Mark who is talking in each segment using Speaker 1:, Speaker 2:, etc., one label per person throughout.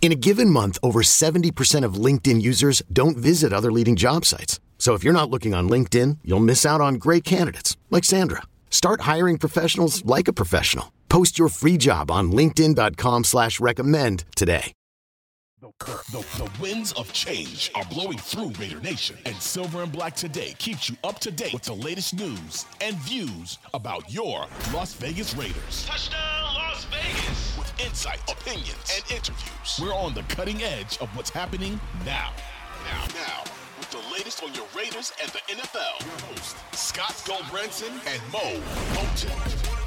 Speaker 1: In a given month, over 70% of LinkedIn users don't visit other leading job sites. So if you're not looking on LinkedIn, you'll miss out on great candidates like Sandra. Start hiring professionals like a professional. Post your free job on LinkedIn.com slash recommend today.
Speaker 2: The, the, the winds of change are blowing through Raider Nation, and Silver and Black Today keeps you up to date with the latest news and views about your Las Vegas Raiders.
Speaker 3: Touchdown, Las Vegas!
Speaker 2: With insight, opinions, and interviews. We're on the cutting edge of what's happening now. Now, now, with the latest on your Raiders and the NFL. Your hosts, Scott Gulbranson and Mo Moton.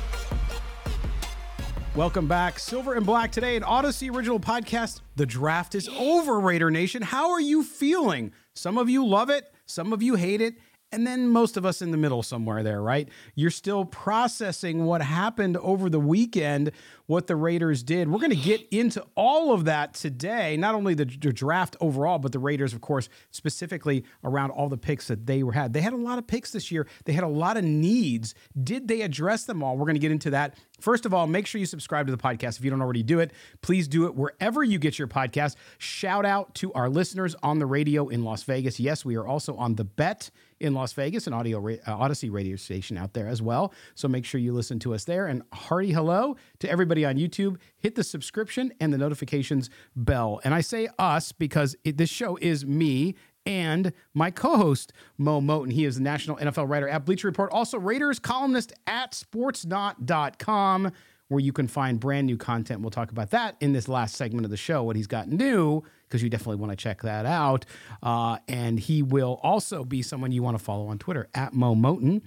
Speaker 4: Welcome back. Silver and Black today, an Audacy original podcast. The draft is over, Raider Nation. How are you feeling? Some of you love it, some of you hate it, and then most of us in the middle somewhere there, right? You're still processing what happened over the weekend, what the Raiders did. We're going to get into all of that today, not only the, the, draft overall, but the Raiders, of course, specifically around all the picks that they were had. They had a lot of picks this year. They had a lot of needs. Did they address them all? We're going to get into that. First of all, make sure you subscribe to the podcast if you don't already do it. Please do it wherever you get your podcast. Shout out to our listeners on the radio in Las Vegas. Yes, we are also on the Bet in Las Vegas, an audio uh, Audacy radio station out there as well. So make sure you listen to us there. And hearty hello to everybody on YouTube. Hit the subscription and the notifications bell. And I say us because it, this show is me and my co-host Mo Moton. He is the national NFL writer at Bleacher Report, also Raiders columnist at Sportsnaut.com, where you can find brand new content. We'll talk about that in this last segment of the show. What he's got new because you definitely want to check that out. Uh, and he will also be someone you want to follow on Twitter at Mo Moton,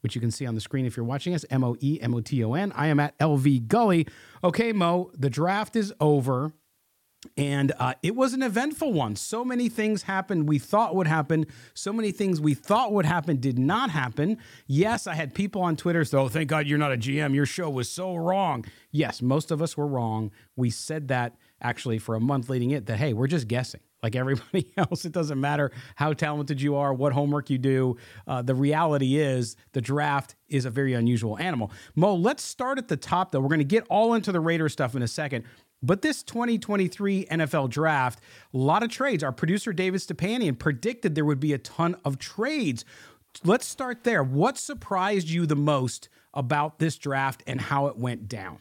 Speaker 4: which you can see on the screen if you're watching us M O E M O T O N. I am at LV Gully. Okay, Mo, the draft is over. And uh, it was an eventful one. So many things happened we thought would happen. So many things we thought would happen did not happen. Yes, I had people on Twitter say, oh, thank God you're not a GM. Your show was so wrong. Yes, most of us were wrong. We said that actually for a month leading it that, hey, we're just guessing. Like everybody else, it doesn't matter how talented you are, what homework you do. Uh, the reality is the draft is a very unusual animal. Mo, let's start at the top, though. We're going to get all into the Raider stuff in a second. But this 2023 NFL draft, a lot of trades. Our producer David Stepanian predicted there would be a ton of trades. Let's start there. What surprised you the most about this draft and how it went down?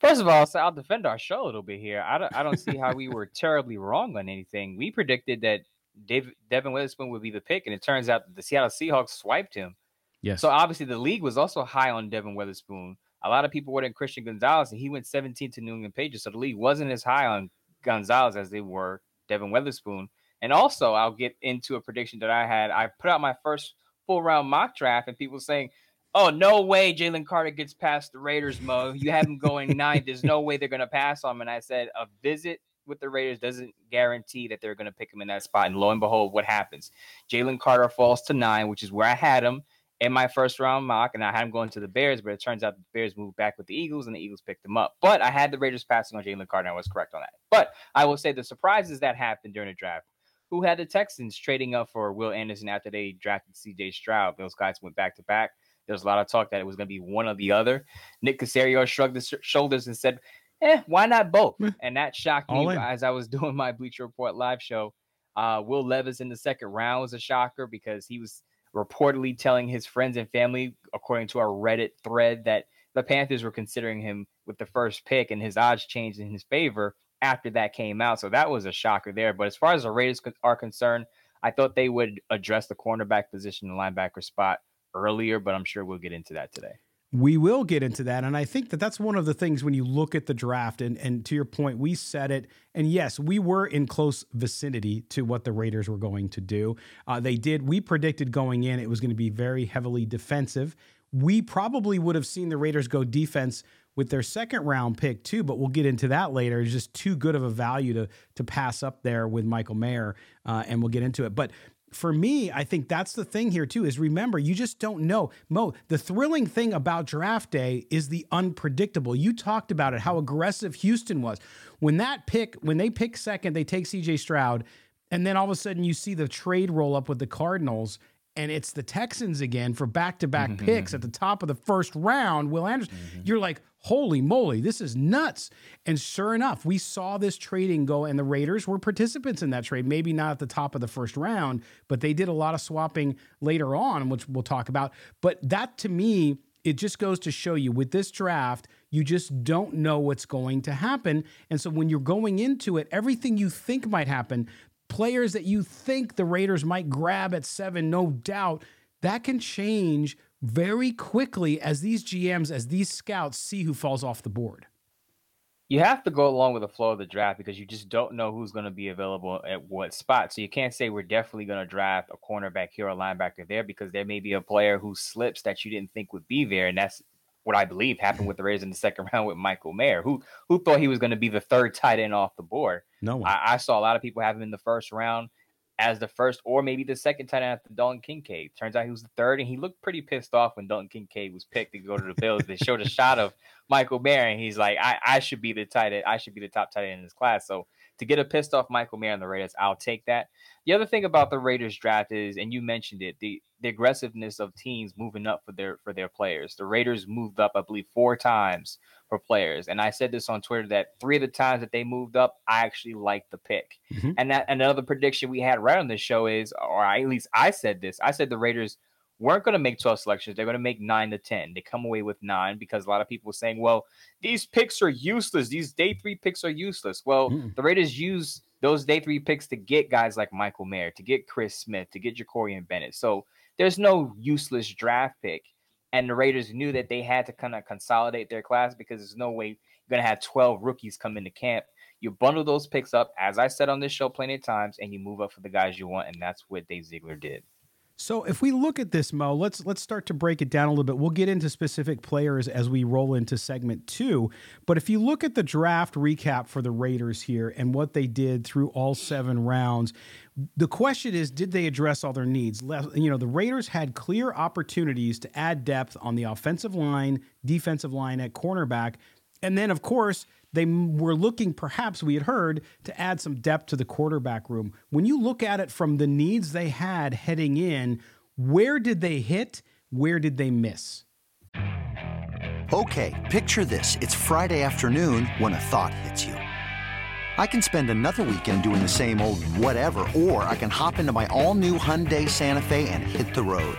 Speaker 5: First of all, so I'll defend our show a little bit here. I don't, I don't see how we were terribly wrong on anything. We predicted that Dave, Devon Witherspoon would be the pick, and it turns out the Seattle Seahawks swiped him.
Speaker 4: Yes.
Speaker 5: So obviously the league was also high on Devon Witherspoon. A lot of people were in Christian Gonzalez, and he went 17 to New England Patriots. So the league wasn't as high on Gonzalez as they were Devon Witherspoon. And also, I'll get into a prediction that I had. I put out my first full round mock draft, and people saying, oh, no way Jalen Carter gets past the Raiders, Mo. You have him going nine. There's no way they're going to pass on him. And I said, a visit with the Raiders doesn't guarantee that they're going to pick him in that spot. And lo and behold, what happens? Jalen Carter falls to nine, which is where I had him in my first round mock, and I had him going to the Bears, but it turns out the Bears moved back with the Eagles, and the Eagles picked him up. But I had the Raiders passing on Jalen Carter, I was correct on that. But I will say the surprises that happened during the draft. Who had the Texans trading up for Will Anderson after they drafted C.J. Stroud? Those guys went back to back. There was a lot of talk that it was going to be one or the other. Nick Caserio shrugged his shoulders and said, "Eh, why not both?" And that shocked me as I was doing my Bleacher Report live show. Uh, Will Levis in the second round was a shocker because he was reportedly telling his friends and family, according to our Reddit thread, that the Panthers were considering him with the first pick, and his odds changed in his favor after that came out. So that was a shocker there. But as far as the Raiders are concerned, I thought they would address the cornerback position and linebacker spot earlier, but I'm sure we'll get into that today.
Speaker 4: We will get into that. And I think that that's one of the things when you look at the draft, and, and to your point, we said it. And yes, we were in close vicinity to what the Raiders were going to do. Uh, they did, we predicted going in, it was going to be very heavily defensive. We probably would have seen the Raiders go defense with their second round pick too, but we'll get into that later. It's just too good of a value to to pass up there with Michael Mayer, uh, and we'll get into it. But for me, I think that's the thing here too is remember, you just don't know. Mo, the thrilling thing about draft day is the unpredictable. You talked about it, how aggressive Houston was. When that pick, when they pick second, they take CJ Stroud, and then all of a sudden you see the trade roll up with the Cardinals and it's the Texans again for back-to-back mm-hmm. picks at the top of the first round. Will Anderson, mm-hmm. you're like, holy moly, this is nuts. And sure enough, we saw this trading go, and the Raiders were participants in that trade. Maybe not at the top of the first round, but they did a lot of swapping later on, which we'll talk about. But that to me, it just goes to show you with this draft, you just don't know what's going to happen. And so when you're going into it, everything you think might happen, players that you think the Raiders might grab at seven, no doubt, that can change very quickly as these GMs, as these scouts see who falls off the board.
Speaker 5: You have to go along with the flow of the draft because you just don't know who's going to be available at what spot. So you can't say we're definitely going to draft a cornerback here or a linebacker there because there may be a player who slips that you didn't think would be there. And that's what I believe happened with the Raiders in the second round with Michael Mayer, who who thought he was going to be the third tight end off the board.
Speaker 4: No one.
Speaker 5: I, I, saw a lot of people have him in the first round as the first or maybe the second tight end after Dalton Kincaid. Turns out he was the third, and he looked pretty pissed off when Dalton Kincaid was picked to go to the Bills. they showed a shot of Michael and he's like, I, I should be the tight end. I should be the top tight end in this class. So to get a pissed off Michael Mayer on the Raiders, I'll take that. The other thing about the Raiders draft is, and you mentioned it, the the aggressiveness of teams moving up for their for their players. The Raiders moved up, I believe, four times for players, and I said this on Twitter that three of the times that they moved up, I actually liked the pick. Mm-hmm. And that another prediction we had right on the show is, or at least I said this, I said the Raiders weren't going to make 12 selections. They're going to make nine to 10. They come away with nine because a lot of people were saying, well, these picks are useless. These day three picks are useless. Well, mm. the Raiders use those day three picks to get guys like Michael Mayer, to get Chris Smith, to get Jakorian Bennett. So there's no useless draft pick. And the Raiders knew that they had to kind of consolidate their class because there's no way you're going to have 12 rookies come into camp. You bundle those picks up, as I said on this show plenty of times, and you move up for the guys you want. And that's what Dave Ziegler did.
Speaker 4: So if we look at this, Mo, let's let's start to break it down a little bit. We'll get into specific players as we roll into segment two. But if you look at the draft recap for the Raiders here and what they did through all seven rounds, the question is, did they address all their needs? You know, the Raiders had clear opportunities to add depth on the offensive line, defensive line at cornerback, and then of course they were looking, perhaps we had heard, to add some depth to the quarterback room. When you look at it from the needs they had heading in, where did they hit? Where did they miss?
Speaker 6: Okay, picture this. It's Friday afternoon when a thought hits you. I can spend another weekend doing the same old whatever, or I can hop into my all new Hyundai Santa Fe and hit the road.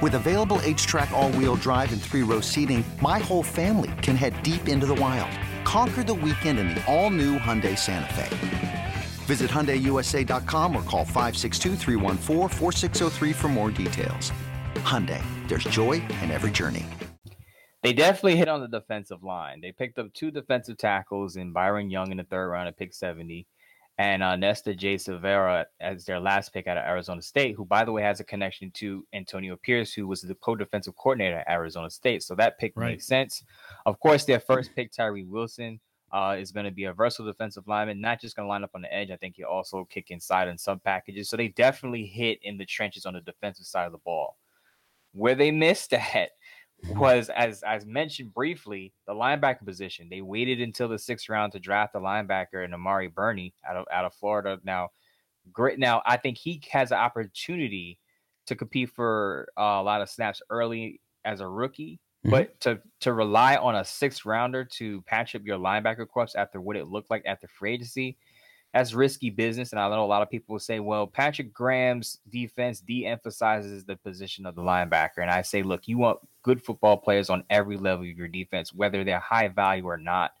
Speaker 6: With available HTRAC, all wheel drive, and three row seating, my whole family can head deep into the wild Conquer the weekend in the all-new Hyundai Santa Fe. Visit HyundaiUSA.com or call 562 for more details. Hyundai, there's joy in every journey.
Speaker 5: They definitely hit on the defensive line. They picked up two defensive tackles in Byron Young in the third round at pick 70 and uh, Nesta J. Silvera as their last pick out of Arizona State, who, by the way, has a connection to Antonio Pierce, who was the co-defensive coordinator at Arizona State. So that pick right. makes sense. Of course, their first pick, Tyree Wilson, uh, is going to be a versatile defensive lineman, not just going to line up on the edge. I think he also kick inside in some packages. So they definitely hit in the trenches on the defensive side of the ball. Where they missed at was as as mentioned briefly the linebacker position. They waited until the sixth round to draft a linebacker and Amari Burney out of out of Florida. Now, great. Now I think he has an opportunity to compete for uh, a lot of snaps early as a rookie. Mm-hmm. But to to rely on a sixth rounder to patch up your linebacker corps after what it looked like after free agency, that's risky business. And I know a lot of people will say, well, Patrick Graham's defense de emphasizes the position of the linebacker. And I say, look, you want good football players on every level of your defense, whether they're high value or not.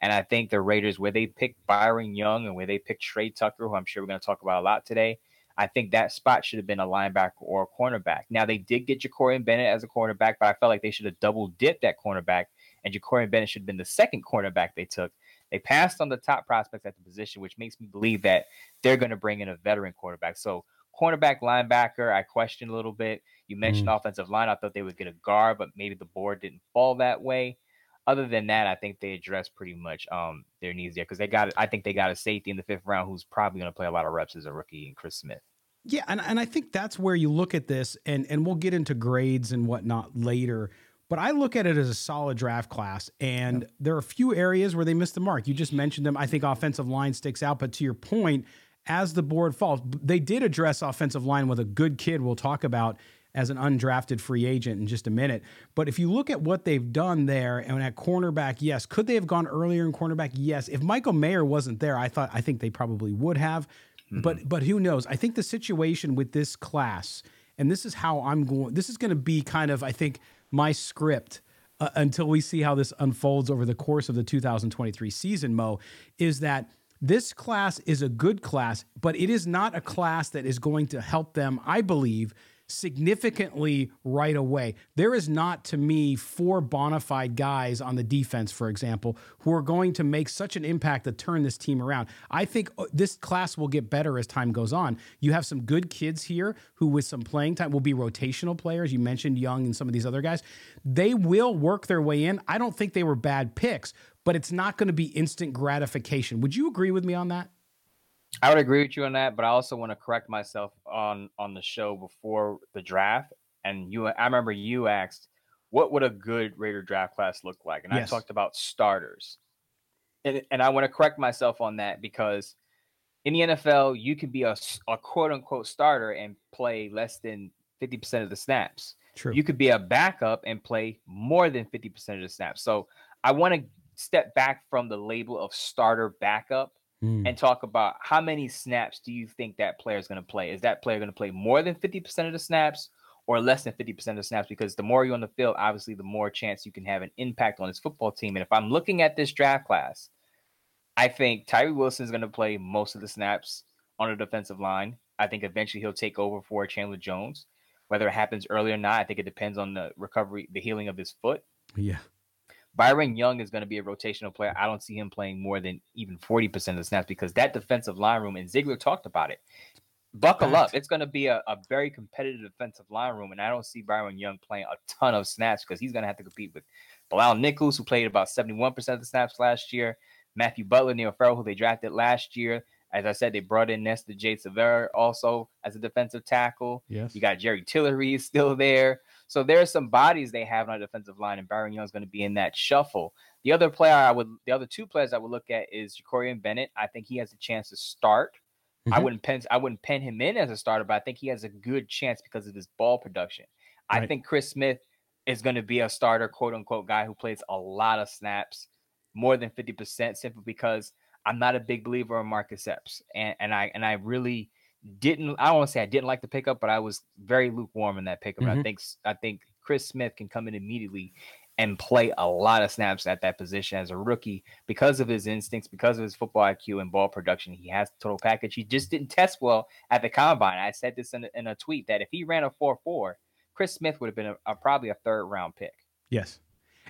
Speaker 5: And I think the Raiders, where they picked Byron Young and where they picked Tre Tucker, who I'm sure we're going to talk about a lot today, I think that spot should have been a linebacker or a cornerback. Now they did get Jakorian Bennett as a cornerback, but I felt like they should have double dipped that cornerback, and Jakorian Bennett should have been the second cornerback they took. They passed on the top prospects at the position, which makes me believe that they're going to bring in a veteran quarterback. So cornerback, linebacker, I questioned a little bit. You mentioned mm. offensive line. I thought they would get a guard, but maybe the board didn't fall that way. Other than that, I think they addressed pretty much um, their needs there because they got. I think they got a safety in the fifth round who's probably going to play a lot of reps as a rookie, and Chris Smith.
Speaker 4: Yeah, and, and I think that's where you look at this, and and we'll get into grades and whatnot later. But I look at it as a solid draft class, and there are a few areas where they missed the mark. You just mentioned them. I think offensive line sticks out, but to your point, as the board falls, they did address offensive line with a good kid. We'll talk about as an undrafted free agent in just a minute. But if you look at what they've done there and at cornerback, yes, could they have gone earlier in cornerback? Yes. If Michael Mayer wasn't there, I thought I think they probably would have. Mm-hmm. But but who knows? I think the situation with this class, and this is how I'm going. This is going to be kind of I think my script. Uh, until we see how this unfolds over the course of the 2023 season, Mo, is that this class is a good class, but it is not a class that is going to help them, I believe, significantly right away. There is not, to me, four bona fide guys on the defense, for example, who are going to make such an impact to turn this team around. I think uh, this class will get better as time goes on. You have some good kids here who, with some playing time, will be rotational players. You mentioned Young and some of these other guys. They will work their way in. I don't think they were bad picks, but it's not going to be instant gratification. Would you agree with me on that?
Speaker 5: I would agree with you on that, but I also want to correct myself on on the show before the draft. And you, I remember you asked, "What would a good Raider draft class look like?" And yes. I talked about starters, and and I want to correct myself on that because in the NFL, you can be a, a quote unquote starter and play less than fifty percent of the snaps.
Speaker 4: True.
Speaker 5: You could be a backup and play more than fifty percent of the snaps. So I want to step back from the label of starter backup mm. and talk about how many snaps do you think that player is going to play? Is that player going to play more than 50% of the snaps or less than 50% of the snaps? Because the more you're on the field, obviously, the more chance you can have an impact on this football team. And if I'm looking at this draft class, I think Tyree Wilson is going to play most of the snaps on the defensive line. I think eventually he'll take over for Chandler Jones. Whether it happens early or not, I think it depends on the recovery, the healing of his foot.
Speaker 4: Yeah.
Speaker 5: Byron Young is going to be a rotational player. I don't see him playing more than even 40% of the snaps because that defensive line room, and Ziegler talked about it. Buckle up. It's going to be a, a, very competitive defensive line room. And I don't see Byron Young playing a ton of snaps because he's going to have to compete with Bilal Nichols, who played about 71% of the snaps last year, Matthew Butler, Neil Farrell, who they drafted last year. As I said, they brought in Nesta J. Silvera also as a defensive tackle.
Speaker 4: Yes.
Speaker 5: You got Jerry Tillery is still there. So there are some bodies they have on the defensive line, and Byron Young's going to be in that shuffle. The other player I would, the other two players I would look at is Jakorian Bennett. I think he has a chance to start. Mm-hmm. I wouldn't pen, I wouldn't pen him in as a starter, but I think he has a good chance because of his ball production. Right. I think Chris Smith is going to be a starter, quote unquote, guy who plays a lot of snaps, more than fifty percent, simply because I'm not a big believer in Marcus Epps, and and I and I really didn't I don't want to say I didn't like the pickup, but I was very lukewarm in that pickup. Mm-hmm. I think I think Chris Smith can come in immediately and play a lot of snaps at that position as a rookie because of his instincts, because of his football IQ and ball production. He has the total package. He just didn't test well at the combine. I said this in a, in a tweet that if he ran a 4 4, Chris Smith would have been a, a, probably a third round pick.
Speaker 4: Yes.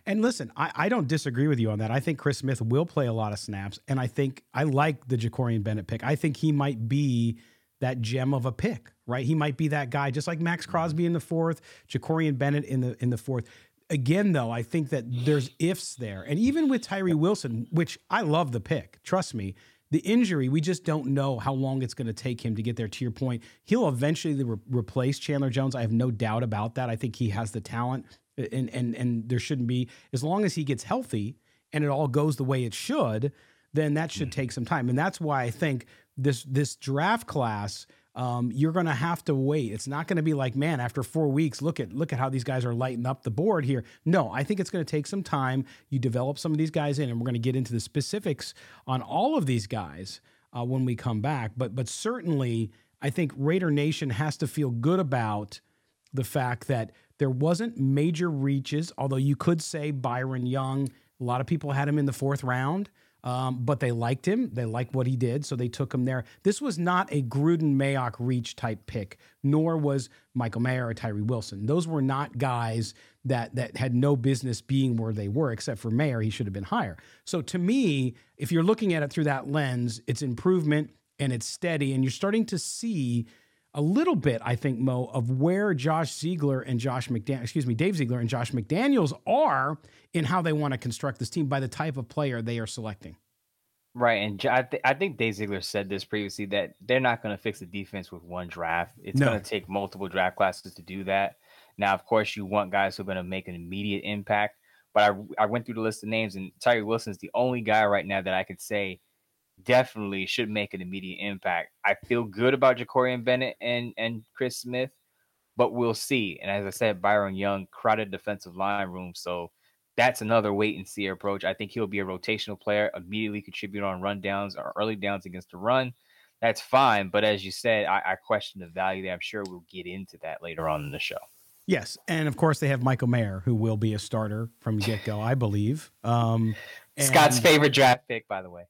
Speaker 4: And listen, I, I don't disagree with you on that. I think Chris Smith will play a lot of snaps. And I think I like the Jakorian Bennett pick. I think he might be that gem of a pick, right? He might be that guy, just like Maxx Crosby in the fourth, Jakorian Bennett in the in the fourth. Again, though, I think that there's ifs there, and even with Tyree Wilson, which I love the pick. Trust me, the injury we just don't know how long it's going to take him to get there. To your point, he'll eventually re- replace Chandler Jones. I have no doubt about that. I think he has the talent, and and and there shouldn't be as long as he gets healthy and it all goes the way it should. Then that should mm-hmm. take some time, and that's why I think this this draft class um, you're going to have to wait. It's not going to be like, man, after four weeks, look at look at how these guys are lighting up the board here. No, I think it's going to take some time. You develop some of these guys in, and we're going to get into the specifics on all of these guys uh, when we come back. But but certainly, I think Raider Nation has to feel good about the fact that there wasn't major reaches. Although you could say Byron Young, a lot of people had him in the fourth round. Um, but they liked him. They liked what he did, so they took him there. This was not a Gruden Mayock reach type pick, nor was Michael Mayer or Tyree Wilson. Those were not guys that that had no business being where they were, except for Mayer. He should have been higher. So to me, if you're looking at it through that lens, it's improvement and it's steady, and you're starting to see a little bit, I think, Mo, of where Josh Ziegler and Josh McDaniel, excuse me, Dave Ziegler and Josh McDaniels are in how they want to construct this team by the type of player they are selecting.
Speaker 5: Right, and I, th- I think Dave Ziegler said this previously that they're not going to fix the defense with one draft. It's no. going to take multiple draft classes to do that. Now, of course, you want guys who are going to make an immediate impact. But I, I went through the list of names, and Tyree Wilson is the only guy right now that I could say definitely should make an immediate impact. I feel good about Jakorian Bennett and and Chris Smith, but we'll see. And as I said, Byron Young, crowded defensive line room, so that's another wait and see approach. I think he'll be a rotational player, immediately contribute on rundowns or early downs against the run. That's fine, but as you said, I, I question the value there. I'm sure we'll get into that later on in the show.
Speaker 4: Yes, and of course they have Michael Mayer, who will be a starter from get go, I believe. Um,
Speaker 5: Scott's favorite draft pick, by the way.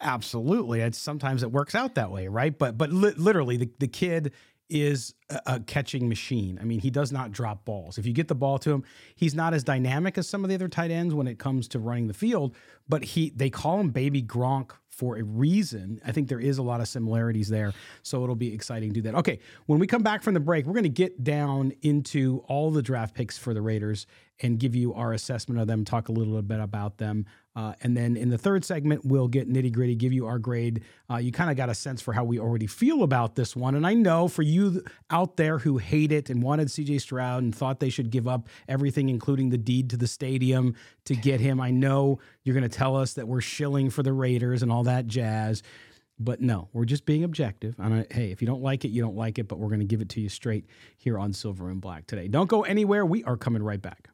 Speaker 4: Absolutely. It's sometimes it works out that way, right? But but li- literally the, the kid is a, a, catching machine. I mean, he does not drop balls. If you get the ball to him, he's not as dynamic as some of the other tight ends when it comes to running the field, but he they call him baby Gronk for a reason. I think there is a lot of similarities there. So it'll be exciting to do that. Okay, when we come back from the break, we're going to get down into all the draft picks for the Raiders and give you our assessment of them, talk a little bit about them. Uh, and then in the third segment, we'll get nitty gritty, give you our grade. Uh, you kind of got a sense for how we already feel about this one. And I know for you out there who hate it and wanted CJ Stroud and thought they should give up everything, including the deed to the stadium to get him, I know you're going to tell us that we're shilling for the Raiders and all that jazz. But no, we're just being objective. And hey, if you don't like it, you don't like it, but we're going to give it to you straight here on Silver and Black today. Don't go anywhere. We are coming right back.